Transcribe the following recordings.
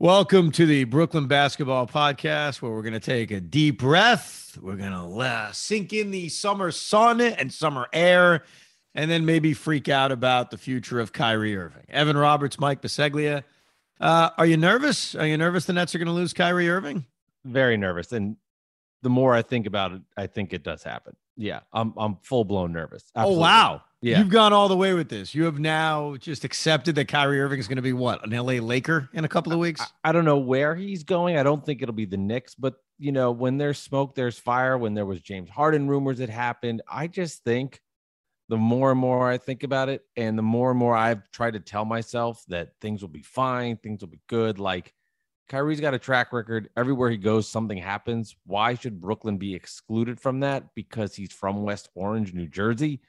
Welcome to the Brooklyn Basketball Podcast, where we're going to take a deep breath. We're going to uh, sink in the summer sun and summer air, and then maybe freak out about the future of Kyrie Irving. Evan Roberts, Mike Biseglia. Uh, are you nervous? Are you nervous the Nets are going to lose Kyrie Irving? Very nervous. And the more I think about it, I think it does happen. Yeah, I'm I'm full blown nervous. Oh, Absolutely. Oh wow. Yeah. You've gone all the way with this. You have now just accepted that Kyrie Irving is going to be what, an LA Laker in a couple of weeks? I, I, don't know where he's going. I don't think it'll be the Knicks, but you know, when there's smoke, there's fire. When there was James Harden rumors that happened, I just think the more and more I think about it, and the more and more I've tried to tell myself that things will be fine, things will be good. Like Kyrie's got a track record. Everywhere he goes, something happens. Why should Brooklyn be excluded from that? Because he's from West Orange, New Jersey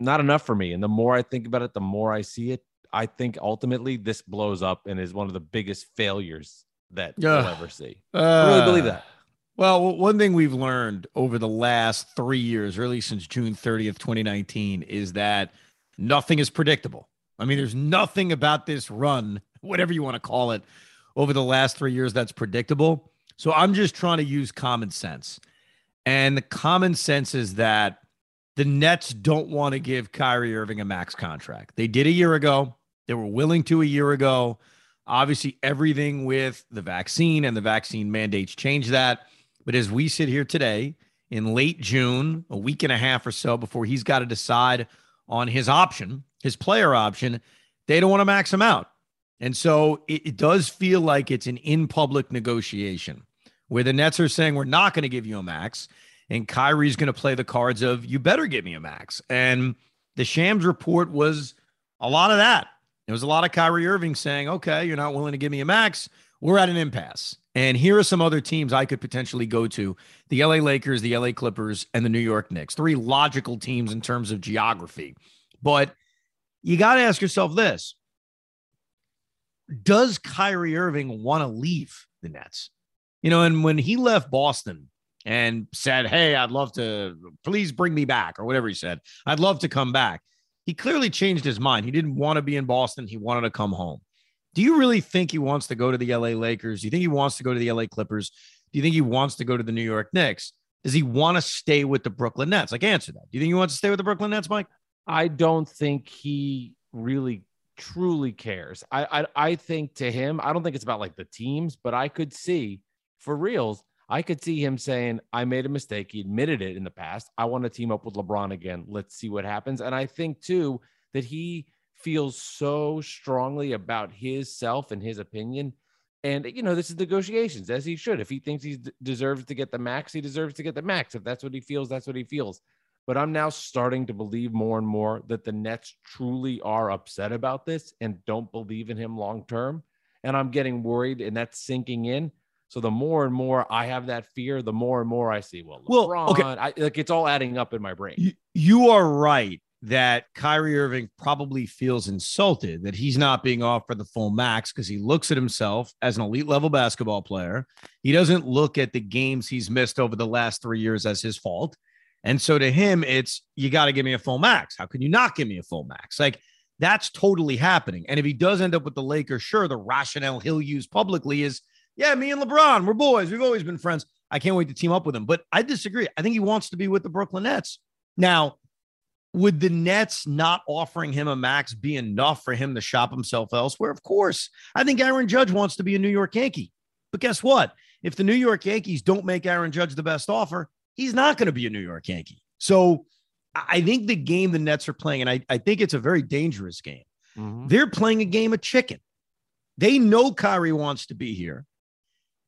not enough for me. And the more I think about it, the more I see it. I think ultimately this blows up and is one of the biggest failures that uh, we'll ever see. Uh, I really believe that. Well, one thing we've learned over the last three years, really since June 30th, 2019, is that nothing is predictable. I mean, there's nothing about this run, whatever you want to call it, over the last three years that's predictable. So I'm just trying to use common sense. And the common sense is that the Nets don't want to give Kyrie Irving a max contract. They did a year ago. They were willing to a year ago. Obviously, everything with the vaccine and the vaccine mandates changed that. But as we sit here today in late June, a week and a half or so before he's got to decide on his option, his player option, they don't want to max him out. And so it, it does feel like it's an in public negotiation where the Nets are saying, we're not going to give you a max. And Kyrie's going to play the cards of, you better give me a max. And the Shams report was a lot of that. There was a lot of Kyrie Irving saying, okay, you're not willing to give me a max. We're at an impasse. And here are some other teams I could potentially go to the LA Lakers, the LA Clippers, and the New York Knicks. Three logical teams in terms of geography. But you got to ask yourself this Does Kyrie Irving want to leave the Nets? You know, and when he left Boston, and said, Hey, I'd love to, please bring me back, or whatever he said. I'd love to come back. He clearly changed his mind. He didn't want to be in Boston, he wanted to come home. Do you really think he wants to go to the LA Lakers? Do you think he wants to go to the LA Clippers? Do you think he wants to go to the New York Knicks? Does he want to stay with the Brooklyn Nets? Like, answer that. Do you think he wants to stay with the Brooklyn Nets, Mike? I don't think he really truly cares. I, I I think to him, I don't think it's about like the teams, but I could see for reals I could see him saying, I made a mistake. He admitted it in the past. I want to team up with LeBron again. Let's see what happens. And I think, too, that he feels so strongly about his self and his opinion. And, you know, this is negotiations, as he should. If he thinks he deserves to get the max, he deserves to get the max. If that's what he feels, that's what he feels. But I'm now starting to believe more and more that the Nets truly are upset about this and don't believe in him long term. And I'm getting worried, and that's sinking in so the more and more I have that fear, the more and more I see. Well, LeBron, well, okay. I, like it's all adding up in my brain. You, you are right that Kyrie Irving probably feels insulted that he's not being offered the full max because he looks at himself as an elite level basketball player. He doesn't look at the games he's missed over the last three years as his fault. And so to him, it's you got to give me a full max. How can you not give me a full max? Like that's totally happening. And if he does end up with the Lakers, sure, the rationale he'll use publicly is yeah, me and LeBron, we're boys. We've always been friends. I can't wait to team up with him. But I disagree. I think he wants to be with the Brooklyn Nets. Now, would the Nets not offering him a max be enough for him to shop himself elsewhere? Of course. I think Aaron Judge wants to be a New York Yankee. But guess what? If the New York Yankees don't make Aaron Judge the best offer, he's not going to be a New York Yankee. So I think the game the Nets are playing, and I, I think it's a very dangerous game. Mm-hmm. They're playing a game of chicken. They know Kyrie wants to be here.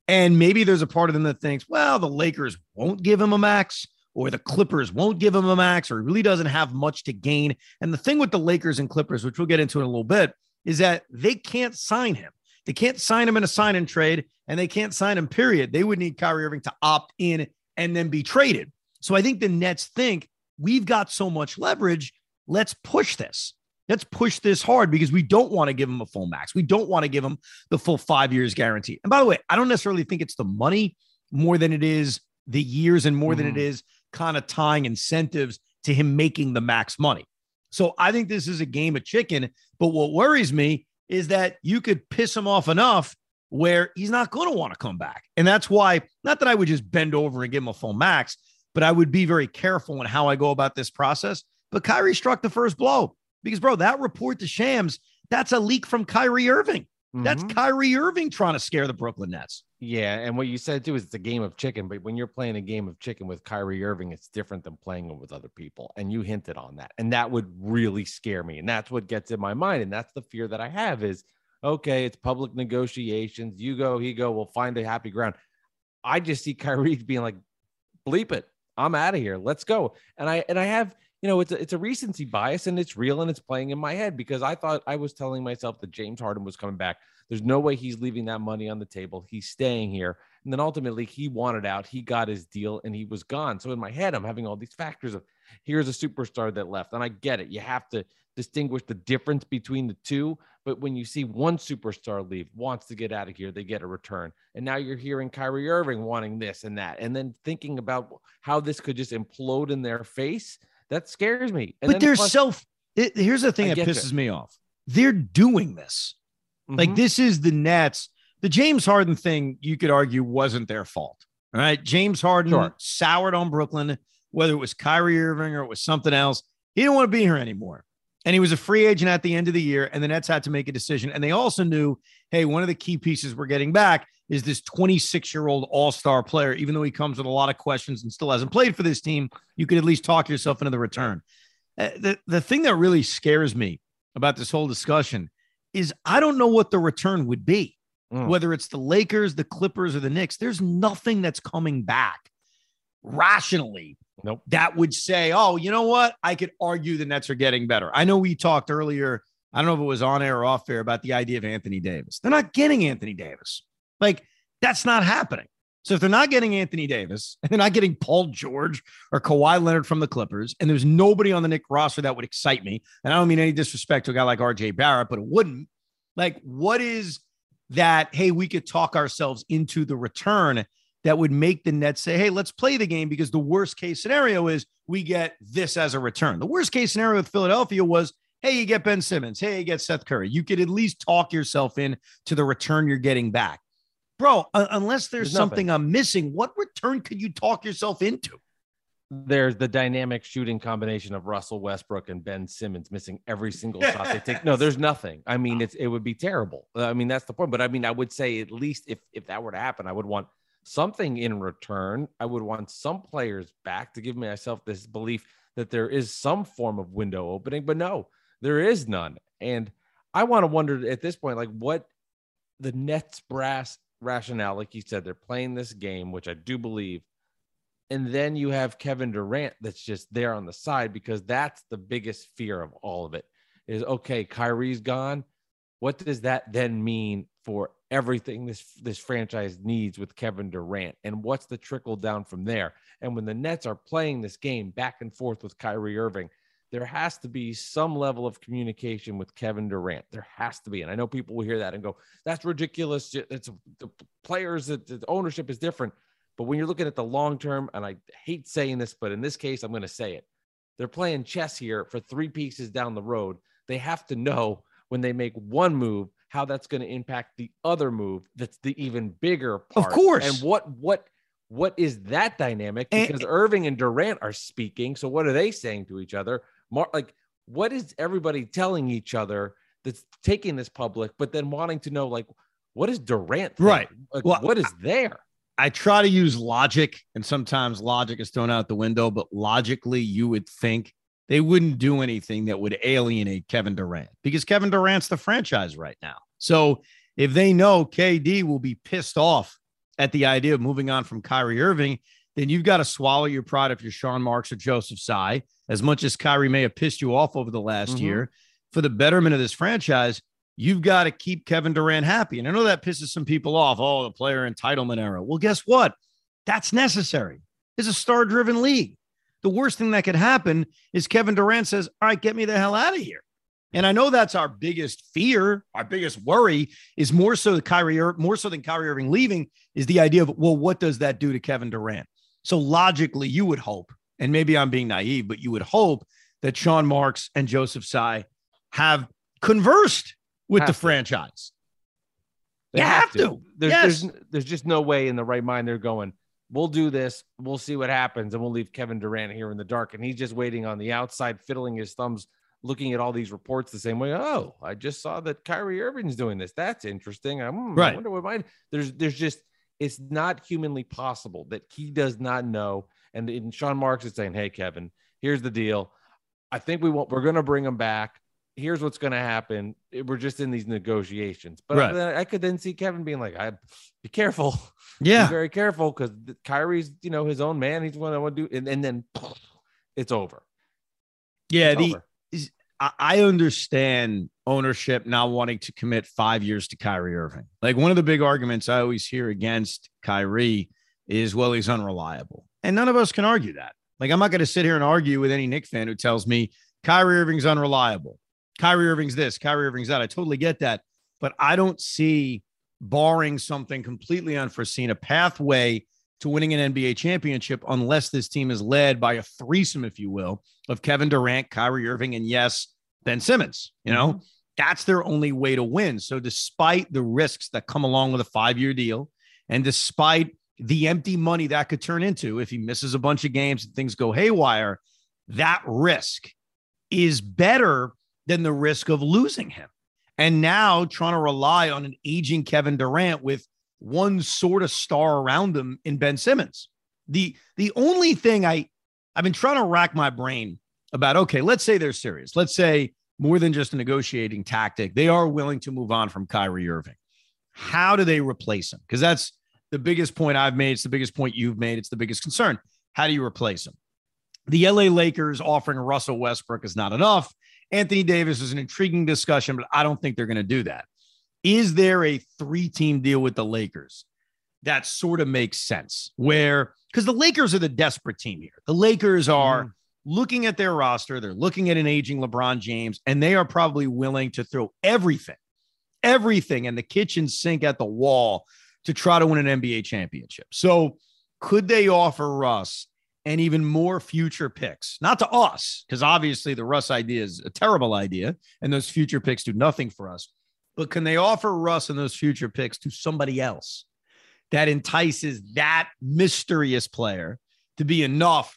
And maybe there's a part of them that thinks, well, the Lakers won't give him a max or the Clippers won't give him a max or he really doesn't have much to gain. And the thing with the Lakers and Clippers, which we'll get into in a little bit, is that they can't sign him. They can't sign him in a sign and trade and they can't sign him, period. They would need Kyrie Irving to opt in and then be traded. So I think the Nets think we've got so much leverage. Let's push this. Let's push this hard because we don't want to give him a full max. We don't want to give him the full five years guarantee. And by the way, I don't necessarily think it's the money more than it is the years and more mm. than it mm-hmm. kind of tying incentives to him making the max money. So I think this is a game of chicken. But what worries me is that you could piss him off enough where he's not going to want to come back. And that's why, not that I would just bend over and give him a full max, but I would be very careful in how I go about this process. But Kyrie struck the first blow because, bro, that report to Shams, that's a leak from Kyrie Irving. Mm-hmm. That's Kyrie Irving trying to scare the Brooklyn Nets. Yeah, and what you said too is it's a game of chicken, but when you're playing a game of chicken with Kyrie Irving, it's different than playing it with other people. And you hinted on that. And that would really scare me. And that's what gets in my mind. And that's the fear that I have is okay, it's public negotiations. You go, he go, we'll find a happy ground. I just see Kyrie being like, bleep it. I'm out of here. Let's go. And I and I have, you know, it's a, it's a recency bias and it's real and it's playing in my head because I thought I was telling myself that James Harden was coming back. There's no way he's leaving that money on the table. He's staying here. And then ultimately he wanted out. He got his deal and he was gone. So in my head, I'm having all these factors of here's a superstar that left. And I get it. You have to distinguish the difference between the two. But when you see one superstar leave, wants to get out of here, they get a return. And now you're hearing Kyrie Irving wanting this and that, and then thinking about how this could just implode in their face. That scares me. And but they're plus, self. It, here's the thing I that pisses you. me off. They're doing this. Mm-hmm. Like this is the Nets. The James Harden thing, you could argue, wasn't their fault. All right. James Harden sure. soured on Brooklyn, whether it was Kyrie Irving or it was something else. He didn't want to be here anymore. And he was a free agent at the end of the year, and the Nets had to make a decision. And they also knew, hey, one of the key pieces we're getting back is this 26 year old all star player. Even though he comes with a lot of questions and still hasn't played for this team, you could at least talk yourself into the return. Uh, the, the thing that really scares me about this whole discussion is I don't know what the return would be, mm. whether it's the Lakers, the Clippers, or the Knicks. There's nothing that's coming back rationally Nope. That would say, oh, you know what? I could argue the Nets are getting better. I know we talked earlier. I don't know if it was on air or off air about the idea of Anthony Davis. They're not getting Anthony Davis. Like, that's not happening. So if they're not getting Anthony Davis and they're not getting Paul George or Kawhi Leonard from the Clippers, and there's nobody on the Knick roster that would excite me, and I don't mean any disrespect to a guy like RJ Barrett, but it wouldn't. Like, what is that? Hey, we could talk ourselves into the return that would make the Nets say, hey, let's play the game because the worst case scenario is we get this as a return. The worst case scenario with Philadelphia was, hey, you get Ben Simmons. Hey, you get Seth Curry. You could at least talk yourself in to the return you're getting back. Bro, uh, unless there's, there's something I'm missing, what return could you talk yourself into? There's the dynamic shooting combination of Russell Westbrook and Ben Simmons missing every single shot they take. No, there's nothing. I mean, it's it would be terrible. I mean, that's the point. But I mean, I would say at least if if that were to happen, I would want – something in return. I would want some players back to give myself this belief that there is some form of window opening, but no, there is none. And I want to wonder at this point, like what the Nets brass rationale, like you said, they're playing this game, which I do believe. And then you have Kevin Durant that's just there on the side because that's the biggest fear of all of it is okay, Kyrie's gone. What does that then mean for everything this this franchise needs with Kevin Durant and what's the trickle down from there. And when the Nets are playing this game back and forth with Kyrie Irving, there has to be some level of communication with Kevin Durant. There has to be. And I know people will hear that and go, that's ridiculous. It's the players, that the ownership is different. But when you're looking at the long term, and I hate saying this, but in this case, I'm going to say it. They're playing chess here for three pieces down the road. They have to know when they make one move how that's going to impact the other move that's the even bigger part. Of course. And what what what is that dynamic? Because and, Irving and Durant are speaking. So what are they saying to each other? Mar- like what is everybody telling each other that's taking this public, but then wanting to know like what is Durant? Think? Right. Like, well, what is there? I try to use logic, and sometimes logic is thrown out the window, but logically, you would think they wouldn't do anything that would alienate Kevin Durant because Kevin Durant's the franchise right now. So if they know KD will be pissed off at the idea of moving on from Kyrie Irving, then you've got to swallow your pride if you're Sean Marks or Joseph Tsai. As much as Kyrie may have pissed you off over the last mm-hmm. year, for the betterment of this franchise, you've got to keep Kevin Durant happy. And I know that pisses some people off. Oh, the player entitlement era. Well, guess what? That's necessary. It's a star driven league the worst thing that could happen is Kevin Durant says, All right, get me the hell out of here. And I know that's our biggest fear, our biggest worry is more so the Kyrie, more so than Kyrie Irving leaving, is the idea of, well, what does that do to Kevin Durant? So logically, you would hope, and maybe I'm being naive, but you would hope that Sean Marks and Joseph Tsai have conversed with have the to. franchise. They You have to. There's, Yes. there's there's just no way in the right mind they're going. We'll do this. We'll see what happens, and we'll leave Kevin Durant here in the dark. And he's just waiting on the outside, fiddling his thumbs, looking at all these reports the same way. Oh, I just saw that Kyrie Irving's doing this. That's interesting. I'm hmm, Right. I wonder what mine. There's there's just it's not humanly possible that he does not know. And, and Sean Marks is saying, "Hey, Kevin, here's the deal. I think we want we're going to bring him back. Here's what's going to happen. We're just in these negotiations." But Right. then I could then see Kevin being like, "I be careful, Yeah. be very careful, because Kyrie's you know his own man. He's what I want to do, and, and then it's over. Yeah. It's The, over. I, I understand ownership not wanting to commit five years to Kyrie Irving. Like one of the big arguments I always hear against Kyrie is, well, he's unreliable. And none of us can argue that. Like I'm not going to sit here and argue with any Knick fan who tells me Kyrie Irving's unreliable. Kyrie Irving's this, Kyrie Irving's that. I totally get that. But I don't see, barring something completely unforeseen, a pathway to winning an NBA championship unless this team is led by a threesome, if you will, of Kevin Durant, Kyrie Irving, and yes, Ben Simmons. You know, mm-hmm. that's their only way to win. So, despite the risks that come along with a five year deal, and despite the empty money that could turn into if he misses a bunch of games and things go haywire, that risk is better than the risk of losing him. And now trying to rely on an aging Kevin Durant with one sort of star around him in Ben Simmons. The the only thing I I've been trying to rack my brain about okay, let's say they're serious. Let's say more than just a negotiating tactic. They are willing to move on from Kyrie Irving. How do they replace him? Because that's the biggest point I've made. It's the biggest point you've made. It's the biggest concern. How do you replace him? The LA Lakers offering Russell Westbrook is not enough. Anthony Davis is an intriguing discussion, but I don't think they're going to do that. Is there a three team deal with the Lakers that sort of makes sense? Where, because the Lakers are the desperate team here. The Lakers are Mhm. looking at their roster, they're looking at an aging LeBron James, and they are probably willing to throw everything, everything in the kitchen sink at the wall to try to win an NBA championship. So, could they offer Russ and even more future picks? Not to us, because obviously the Russ idea is a terrible idea, and those future picks do nothing for us. But can they offer Russ and those future picks to somebody else that entices that mysterious player to be enough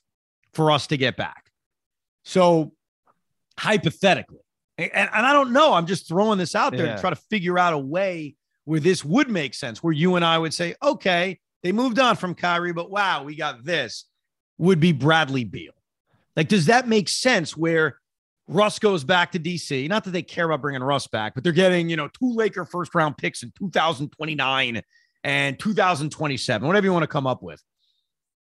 for us to get back? So, hypothetically, and, and I don't know, I'm just throwing this out there Yeah. to try to figure out a way where this would make sense, where you and I would say, okay, they moved on from Kyrie, but wow, we got this, would be Bradley Beal. Like, does that make sense where Russ goes back to DC? Not that they care about bringing Russ back, but they're getting, you know, two Laker first round picks in 2029 and 2027, whatever you want to come up with.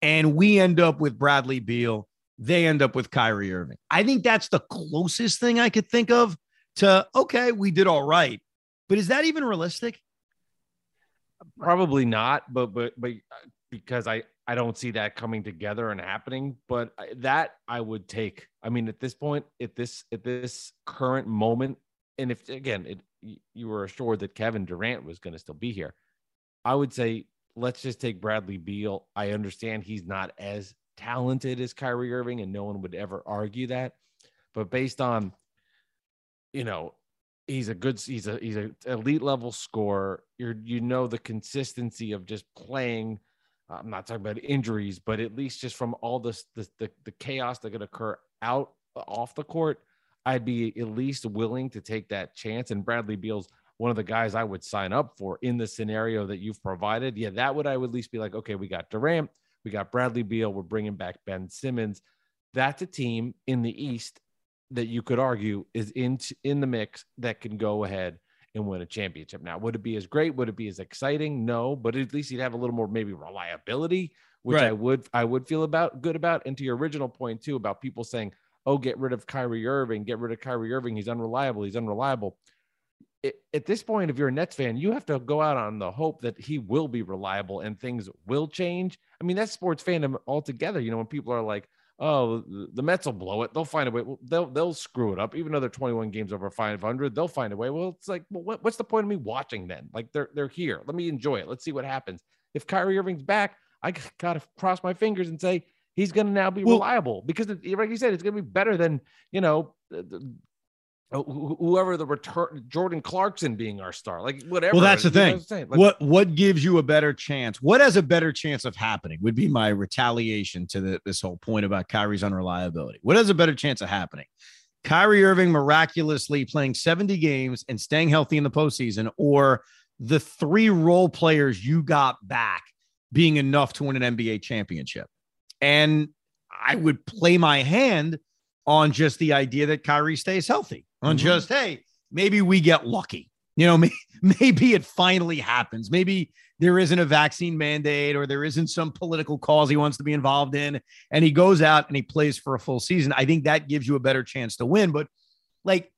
And we end up with Bradley Beal. They end up with Kyrie Irving. I think that's the closest thing I could think of to, okay, we did all right. But is that even realistic? Probably not, but but but uh, because I I don't see that coming together and happening. But that I would take. I mean, at this point, at this at this current moment, and if again, it you were assured that Kevin Durant was going to still be here, I would say let's just take Bradley Beal. I understand he's not as talented as Kyrie Irving, and no one would ever argue that. But based on, you know, he's a good he's a he's a elite level scorer. You're you know the consistency of just playing. Uh, I'm not talking about injuries, but at least just from all this, the the chaos that could occur out uh, off the court, I'd be at least willing to take that chance. And Bradley Beal's one of the guys I would sign up for in the scenario that you've provided. Yeah, that would I would at least be like, okay, we got Durant, we got Bradley Beal, we're bringing back Ben Simmons. That's a team in the East that you could argue is in in the mix that can go ahead and win a championship. Now, would it be as great? Would it be as exciting? No, but at least you'd have a little more maybe reliability, which I would I would feel about good about. And to your original point too about people saying, "Oh, get rid of Kyrie Irving, get rid of Kyrie Irving. He's unreliable. He's unreliable." It, at this point, if you're a Nets fan, you have to go out on the hope that he will be reliable and things will change. I mean, that's sports fandom altogether. You know, when people are like, "Oh, the- Mets will blow it. They'll find a way. They'll they'll screw it up, even though they're 21 games over 500. They'll find a way. Well, it's like, well, what, what's the point of me watching then? Like they're they're here. Let me enjoy it. Let's see what happens. If Kyrie Irving's back, I gotta cross my fingers and say he's gonna now be Well- reliable because, like you said, it's gonna be better than you know. Oh, whoever the return Jordan Clarkson being our star, like whatever. Well, that's the You thing. what Like, what what gives you a better chance? What has a better chance of happening? Would be my retaliation to the, this whole point about Kyrie's unreliability. What has a better chance of happening? Kyrie Irving miraculously playing 70 games and staying healthy in the postseason, or the three role players you got back being enough to win an NBA championship. And I would play my hand on just the idea that Kyrie stays healthy, on Mhm. just, hey, maybe we get lucky. You know, maybe it finally happens. Maybe there isn't a vaccine mandate or there isn't some political cause he wants to be involved in. And he goes out and he plays for a full season. I think that gives you a better chance to win. But like,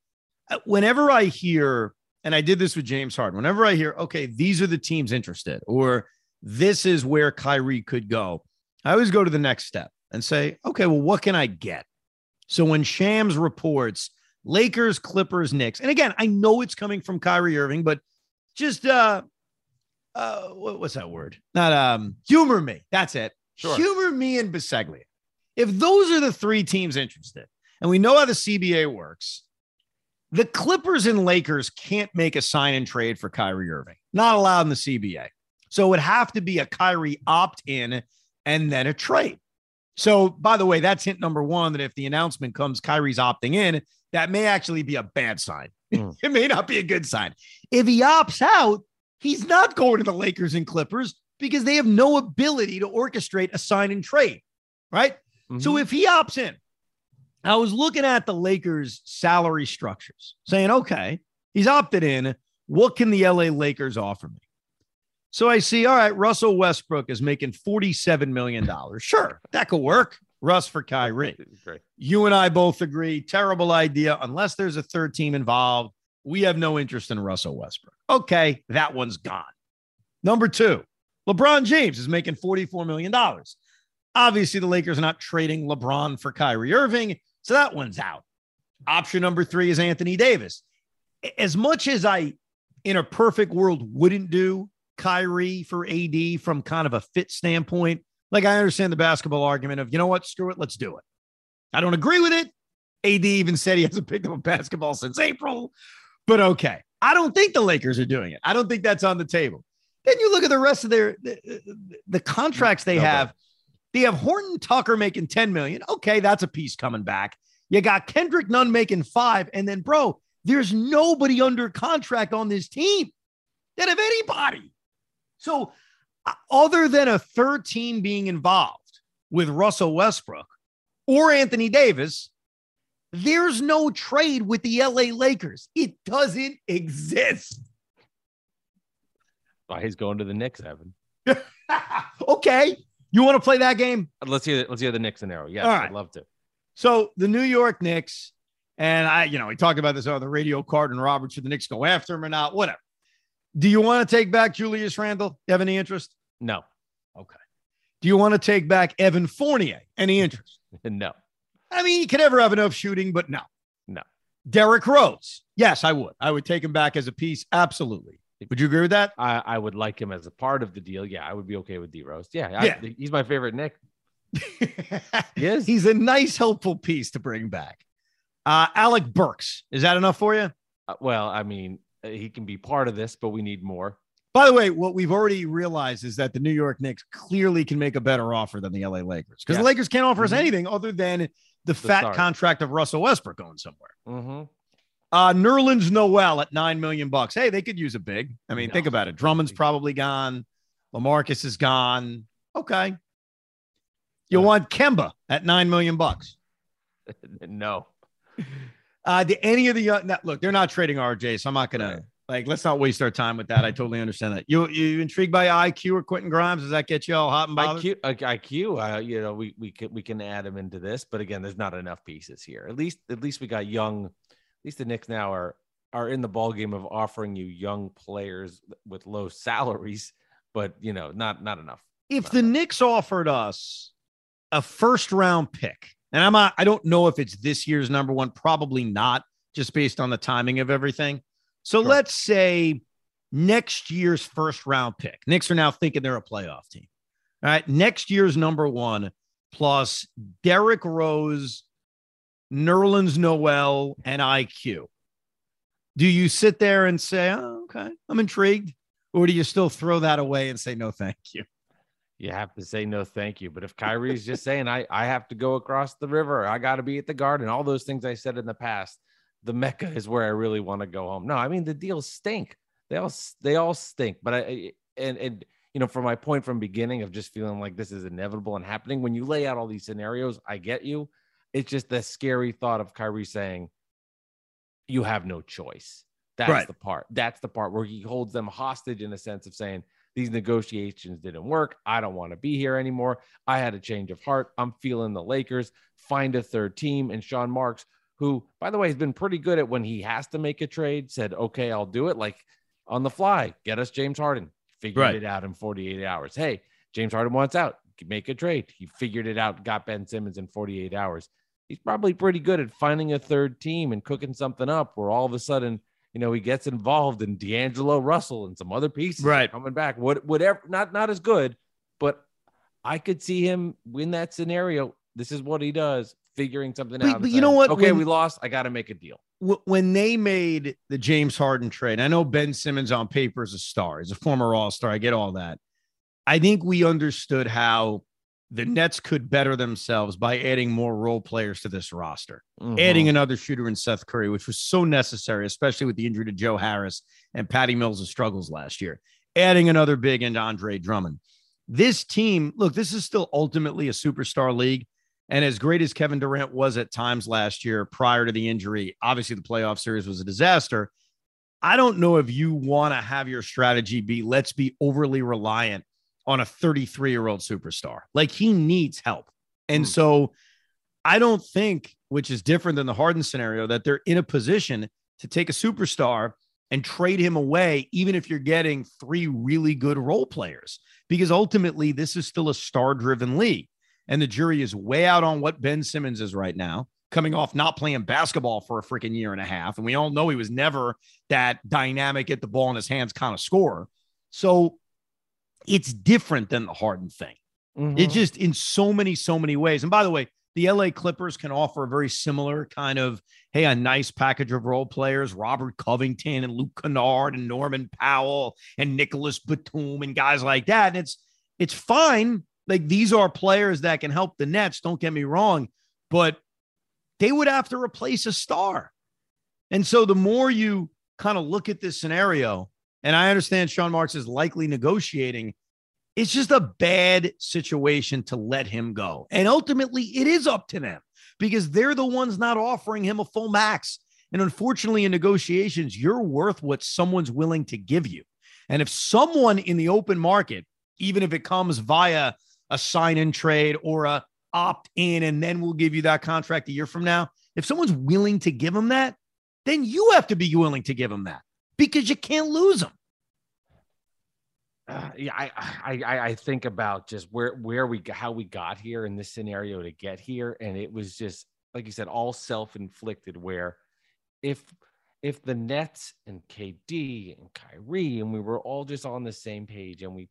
uh, whenever I hear, and I did this with James Harden, whenever I hear, okay, these are the teams interested, or this is where Kyrie could go, I always go to the next step and say, okay, well, what can I get? So when Shams reports Lakers, Clippers, Knicks, and again, I know it's coming from Kyrie Irving, but just uh uh what, what's that word? Not um humor me. That's it. Sure. Humor me and Biseglia. If those are the three teams interested, and we know how the CBA works, the Clippers and Lakers can't make a sign and trade for Kyrie Irving. Not allowed in the CBA. So it would have to be a Kyrie opt in and then a trade. So, by the way, that's hint number one that if the announcement comes Kyrie's opting in, that may actually be a bad sign. Mm. it may not be a good sign. If he opts out, he's not going to the Lakers and Clippers because they have no ability to orchestrate a sign and trade, right? So Mhm. if he opts in, I was looking at the Lakers' salary structures, saying, okay, he's opted in. What can the LA Lakers offer me? So I see, all right, Russell Westbrook is making $47 million. Sure, that could work. Russ for Kyrie. Great. You and I both agree, terrible idea. Unless there's a third team involved, we have no interest in Russell Westbrook. Okay, that one's gone. Number two, LeBron James is making $44 million. Obviously, the Lakers are not trading LeBron for Kyrie Irving, so that one's out. Option number three is Anthony Davis. As much as I, in a perfect world, wouldn't do Kyrie for AD from kind of a fit standpoint, like I understand the basketball argument of, you know what, screw it, let's do it. I don't agree with it. AD even said he hasn't picked up a basketball since April, but okay. I don't think the Lakers are doing it. I don't think that's on the table. Then you look at the rest of their the, the contracts they No, have. They have Horton Tucker making 10 million. Okay, that's a piece coming back. You got Kendrick Nunn making five. And then, bro, there's nobody under contract on this team that have anybody. So, other than a third team being involved with Russell Westbrook or Anthony Davis, there's no trade with the LA Lakers. It doesn't exist. Why he's going to the Knicks, Evan. okay. You want to play that game? Let's hear let's hear the Knicks scenario. Yes, right. I'd love to. So the New York Knicks, and I, you know, we talked about this on the radio. card and Roberts, should the Knicks go after him or not? Whatever. Do you want to take back Julius Randle? You have any interest? No, Okay. Do you want to take back Evan Fournier? Any interest? no, I mean, you could never have enough shooting, but no. No. Derrick Rose. Yes, I would. I would take him back as a piece. Absolutely. Would you agree with that? I, I would like him as a part of the deal. Yeah, I would be okay with D Rose. Yeah, Yeah. I, he's my favorite Knick. Yes. He's a nice, helpful piece to bring back. Uh, Alec Burks. Is that enough for you? Uh, well, I mean, he can be part of this, but we need more. By the way, what we've already realized is that the New York Knicks clearly can make a better offer than the LA Lakers because the Lakers can't offer us Mhm. anything other than the, fat stars. contract of Russell Westbrook going somewhere. Mm-hmm. Uh, Nerlens Noel at nine million bucks. Hey, they could use a big. I mean, No. think about it. Drummond's probably gone. Lamarcus is gone. Okay. You Uh. want Kemba at nine million bucks. no. Uh, do any of the young now, look, they're not trading RJ, so I'm not gonna Right. like let's not waste our time with that. I totally understand that. You you intrigued by IQ or Quentin Grimes? Does that get you all hot and bothered? IQ, uh, IQ, uh, you know, we we can we can add him into this, but again, there's not enough pieces here. At least at least we got young. At least the Knicks now are are in the ball game of offering you young players with low salaries, but you know, not not enough. if the Knicks offered us a first round pick, and I'm not, I don't know if it's this year's number one, probably not, just based on the timing of everything. So Sure. let's say next year's first round pick. Knicks are now thinking they're a playoff team. All right. Next year's number one plus Derrick Rose, Nerlens Noel, and IQ. do you sit there and say, oh, okay, I'm intrigued? Or do you still throw that away and say, no, thank you? You have to say no, thank you. But if Kyrie's just saying, I, I have to go across the river, I got to be at the garden, all those things I said in the past, the Mecca is where I really want to go home. No, I mean, the deals stink. They all, they all stink. But I, and, and, you know, from my point from beginning of just feeling like this is inevitable and happening, when you lay out all these scenarios, I get you. It's just the scary thought of Kyrie saying, you have no choice. That's right. the part. That's the part where he holds them hostage in a sense of saying, these negotiations didn't work. I don't want to be here anymore. I had a change of heart. I'm feeling the Lakers. Find a third team. And Sean Marks, who, by the way, has been pretty good at when he has to make a trade, said, okay, I'll do it. Like on the fly, get us James Harden. Figured right. it out in 48 hours. Hey, James Harden wants out. Make a trade. He figured it out, got Ben Simmons in 48 hours. He's probably pretty good at finding a third team and cooking something up where all of a sudden – you know, he gets involved in D'Angelo Russell and some other pieces right. coming back. What whatever not not as good, but I could see him win that scenario. This is what he does, figuring something but, out. But you know what? Okay, when, we lost. I got to make a deal. When they made the James Harden trade, I know Ben Simmons on paper is a star. He's a former All Star. I get all that. I think we understood how the Nets could better themselves by adding more role players to this roster, mm-hmm. adding another shooter in Seth Curry, which was so necessary, especially with the injury to Joe Harris and Patty Mills' struggles last year, adding another big into Andre Drummond. This team, look, this is still ultimately a superstar league. And as great as Kevin Durant was at times last year prior to the injury, obviously the playoff series was a disaster. I don't know if you want to have your strategy be let's be overly reliant on a 33 year old superstar. Like he needs help. And mm. so I don't think, which is different than the Harden scenario, that they're in a position to take a superstar and trade him away, even if you're getting three really good role players, because ultimately this is still a star driven league. And the jury is way out on what Ben Simmons is right now, coming off not playing basketball for a freaking year and a half. And we all know he was never that dynamic, get the ball in his hands kind of scorer. So it's different than the Harden thing. Mm-hmm. It's just in so many, so many ways. And by the way, the LA Clippers can offer a very similar kind of, hey, a nice package of role players, Robert Covington and Luke Kennard and Norman Powell and Nicolas Batum and guys like that. And it's it's fine. Like these are players that can help the Nets, don't get me wrong, but they would have to replace a star. And so the more you kind of look at this scenario, and I understand Sean Marks is likely negotiating. It's just a bad situation to let him go. And ultimately, it is up to them because they're the ones not offering him a full max. And unfortunately, in negotiations, you're worth what someone's willing to give you. And if someone in the open market, even if it comes via a sign in trade or a opt in, and then we'll give you that contract a year from now, if someone's willing to give him that, then you have to be willing to give him that because you can't lose them. Uh, yeah, I, I I think about just where where we how we got here in this scenario to get here, and it was just like you said, all self inflicted. Where if if the Nets and KD and Kyrie and we were all just on the same page and we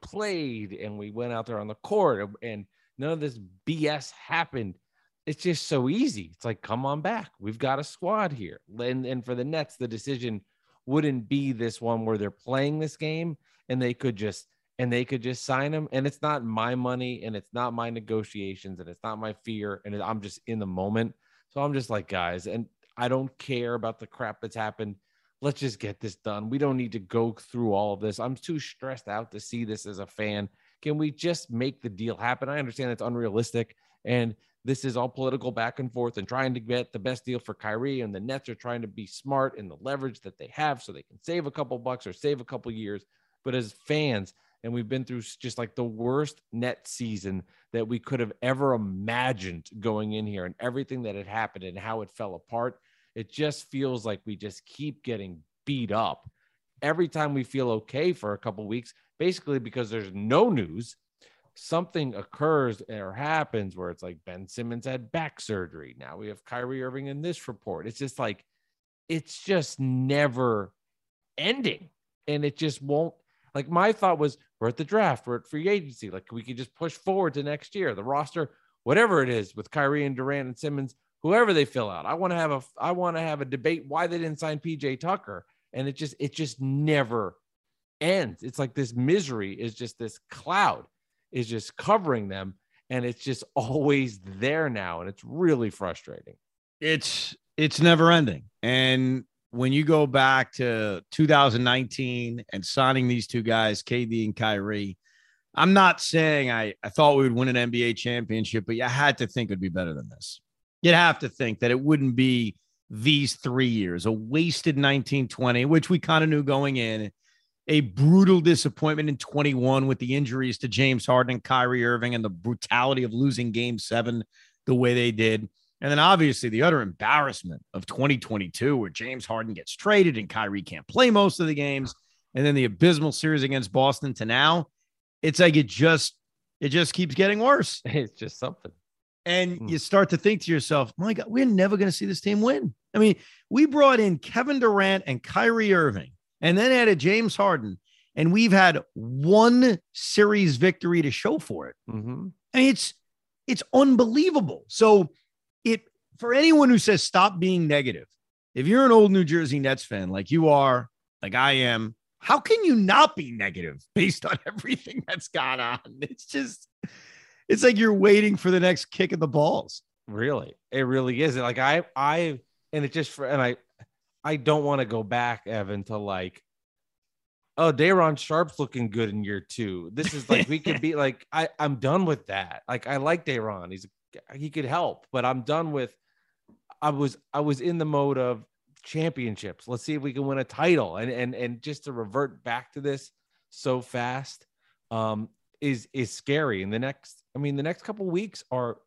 played and we went out there on the court and none of this BS happened, it's just so easy. It's like, come on back. We've got a squad here. And, and for the Nets, the decision wouldn't be this one where they're playing this game and they could just and they could just sign him. And it's not my money and it's not my negotiations and it's not my fear. And I'm just in the moment. So I'm just like, guys, and I don't care about the crap that's happened. Let's just get this done. We don't need to go through all of this. I'm too stressed out to see this as a fan. Can we just make the deal happen? I understand it's unrealistic and this is all political back and forth and trying to get the best deal for Kyrie. And the Nets are trying to be smart in the leverage that they have so they can save a couple bucks or save a couple years. But as fans, and we've been through just like the worst net season that we could have ever imagined going in here and everything that had happened and how it fell apart. It just feels like we just keep getting beat up every time we feel okay for a couple weeks, basically because there's no news something occurs or happens where it's like Ben Simmons had back surgery. Now we have Kyrie Irving in this report. It's just like, it's just never ending. And it just won't. Like, my thought was, we're at the draft, we're at free agency. Like, we could just push forward to next year. The roster, whatever it is with Kyrie and Durant and Simmons, whoever they fill out. I want to have a I want to have a debate why they didn't sign PJ Tucker. And it just it just never ends. It's like this misery is just this cloud is just covering them and it's just always there now and it's really frustrating. It's it's never ending. And when you go back to 2019 and signing these two guys, KD and Kyrie, I'm not saying I, I thought we would win an NBA championship, but you had to think it'd be better than this. You'd have to think that it wouldn't be these three years, a wasted 1920, which we kind of knew going in, a brutal disappointment in 21 with the injuries to James Harden and Kyrie Irving and the brutality of losing game seven the way they did. And then obviously the utter embarrassment of 2022, where James Harden gets traded and Kyrie can't play most of the games. And then the abysmal series against Boston to now it's like it just it just keeps getting worse. It's just something. And hmm. you start to think to yourself, my God, we're never going to see this team win. I mean, we brought in Kevin Durant and Kyrie Irving and then added James Harden, and we've had one series victory to show for it. Mm-hmm. I mean, it's it's unbelievable. So it for anyone who says stop being negative, if you're an old New Jersey Nets fan like you are, like I am, how can you not be negative based on everything that's gone on? It's just, it's like you're waiting for the next kick of the balls. Really, it really is. Like I, I, and it just for, and I, I don't want to go back, Evan, to like, oh, Day'Ron Sharpe's looking good in year two. This is like we could be like, I, I'm done with that. Like I like Day'Ron. He's he could help, but I'm done with. I was I was in the mode of championships. Let's see if we can win a title. And and and just to revert back to this so fast um, is is scary. And the next, I mean, the next couple weeks are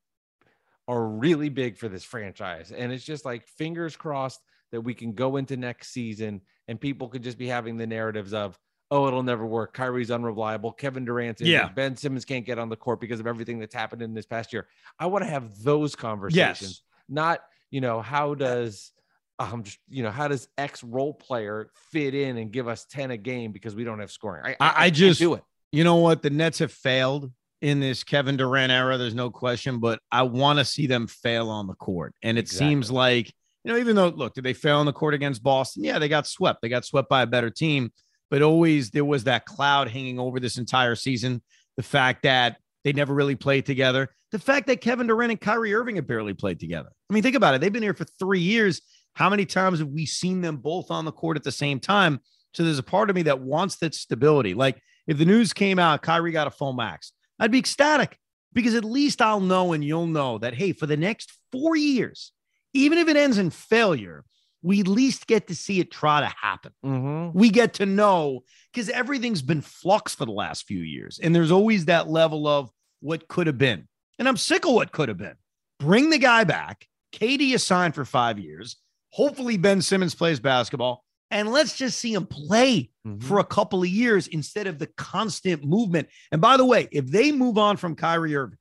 are really big for this franchise. And it's just like fingers crossed that we can go into next season and people could just be having the narratives of, oh, it'll never work. Kyrie's unreliable. Kevin Durant, yeah. Ben Simmons can't get on the court because of everything that's happened in this past year. I want to have those conversations, yes. not, you know, how does um, just, you know, how does X role player fit in and give us 10 a game because we don't have scoring? I, I, I, I just do it. You know what? The Nets have failed in this Kevin Durant era. There's no question, but I want to see them fail on the court. And it exactly. seems like, you know, even though, look, did they fail on the court against Boston? Yeah, they got swept. They got swept by a better team, but always there was that cloud hanging over this entire season. The fact that they never really played together. The fact that Kevin Durant and Kyrie Irving have barely played together. I mean, think about it. They've been here for three years how many times have we seen them both on the court at the same time? So there's a part of me that wants that stability. Like if the news came out, Kyrie got a full max, I'd be ecstatic because at least I'll know and you'll know that, hey, for the next four years, even if it ends in failure, we at least get to see it try to happen. Mm-hmm. We get to know because everything's been flux for the last few years. And there's always that level of what could have been. And I'm sick of what could have been. Bring the guy back. KD is signed for five years. Hopefully, Ben Simmons plays basketball. And let's just see him play mm-hmm. for a couple of years instead of the constant movement. And by the way, if they move on from Kyrie Irving,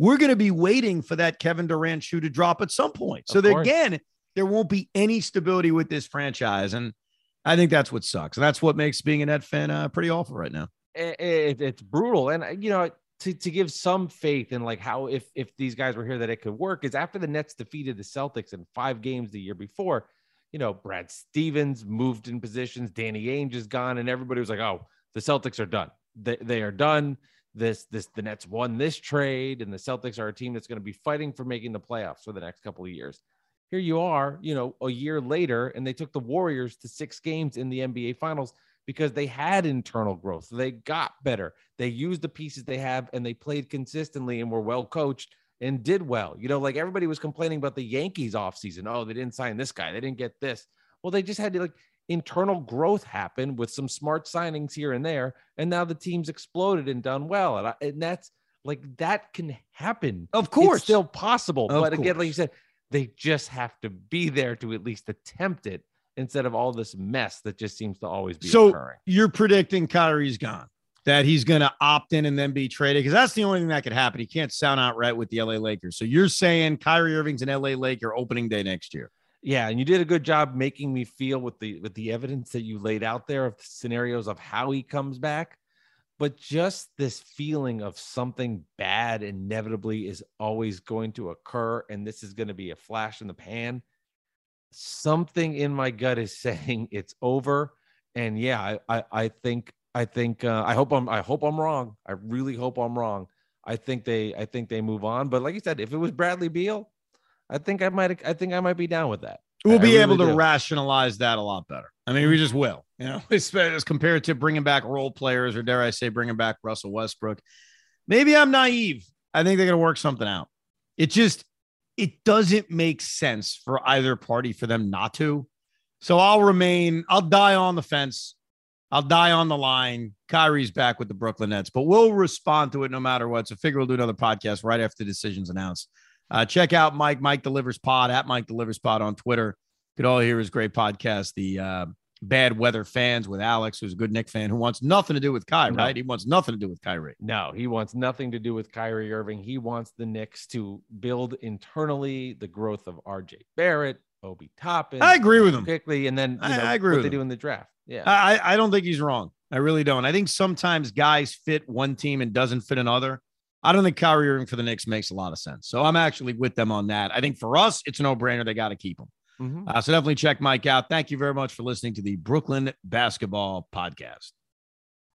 we're going to be waiting for that Kevin Durant shoe to drop at some point. So again, there won't be any stability with this franchise. And I think that's what sucks. And that's what makes being a Net fan uh, pretty awful right now. It, it, it's brutal. And, you know, to, to give some faith in like how if if these guys were here that it could work is after the Nets defeated the Celtics in five games the year before, you know, Brad Stevens moved in positions, Danny Ainge is gone, and everybody was like, oh, the Celtics are done. They, they are done. This this the Nets won this trade, and the Celtics are a team that's going to be fighting for making the playoffs for the next couple of years. Here you are, you know, a year later, and they took the Warriors to six games in the NBA Finals because they had internal growth. They got better. They used the pieces they have and they played consistently and were well coached and did well. You know, like everybody was complaining about the Yankees offseason. Oh, they didn't sign this guy. They didn't get this. Well, they just had to like internal growth happened with some smart signings here and there. And now the team's exploded and done well. And, I, and that's like that can happen. Of course. It's still possible. Of but course. again, like you said, they just have to be there to at least attempt it instead of all this mess that just seems to always be so occurring. You're predicting Kyrie's gone, that he's going to opt in and then be traded because that's the only thing that could happen. He can't sound out right with the LA Lakers. So you're saying Kyrie Irving's an LA Laker opening day next year. Yeah, and you did a good job making me feel with the with the evidence that you laid out there of the scenarios of how he comes back. But just this feeling of something bad inevitably is always going to occur and this is going to be a flash in the pan. Something in my gut is saying it's over and yeah i i, I think i think uh, i hope i'm i hope i'm wrong. I really hope i'm wrong. I think they i think they move on. But like you said if it was bradley beal i think i might i think i might be down with that We'll I be really able to do. rationalize that a lot better. I mean, we mm-hmm. just will, you know, as, as compared to bringing back role players or dare I say, bringing back Russell Westbrook. Maybe I'm naive. I think they're going to work something out. It just, it doesn't make sense for either party for them not to. So I'll remain, I'll die on the fence. I'll die on the line. Kyrie's back with the Brooklyn Nets, but we'll respond to it no matter what. So figure we'll do another podcast right after the decision's announced. Uh, check out Mike, Mike Delivers Pod at Mike Delivers Pod on Twitter. Could all hear his great podcast, the uh, Bad Weather Fans with Alex, who's a good Knick fan who wants nothing to do with Kai, No. right? He wants nothing to do with Kyrie. No, he wants nothing to do with Kyrie Irving. He wants the Knicks to build internally the growth of RJ Barrett, Obi Toppin. I agree with him. quickly, and then you I- know, I agree what with they him. do in the draft. Yeah, I, I don't think he's wrong. I really don't. I think sometimes guys fit one team and doesn't fit another. I don't think Kyrie Irving for the Knicks makes a lot of sense. So I'm actually with them on that. I think for us, it's a no brainer. They got to keep him. Mhm. Uh, so definitely check Mike out. Thank you very much for listening to the Brooklyn Basketball Podcast.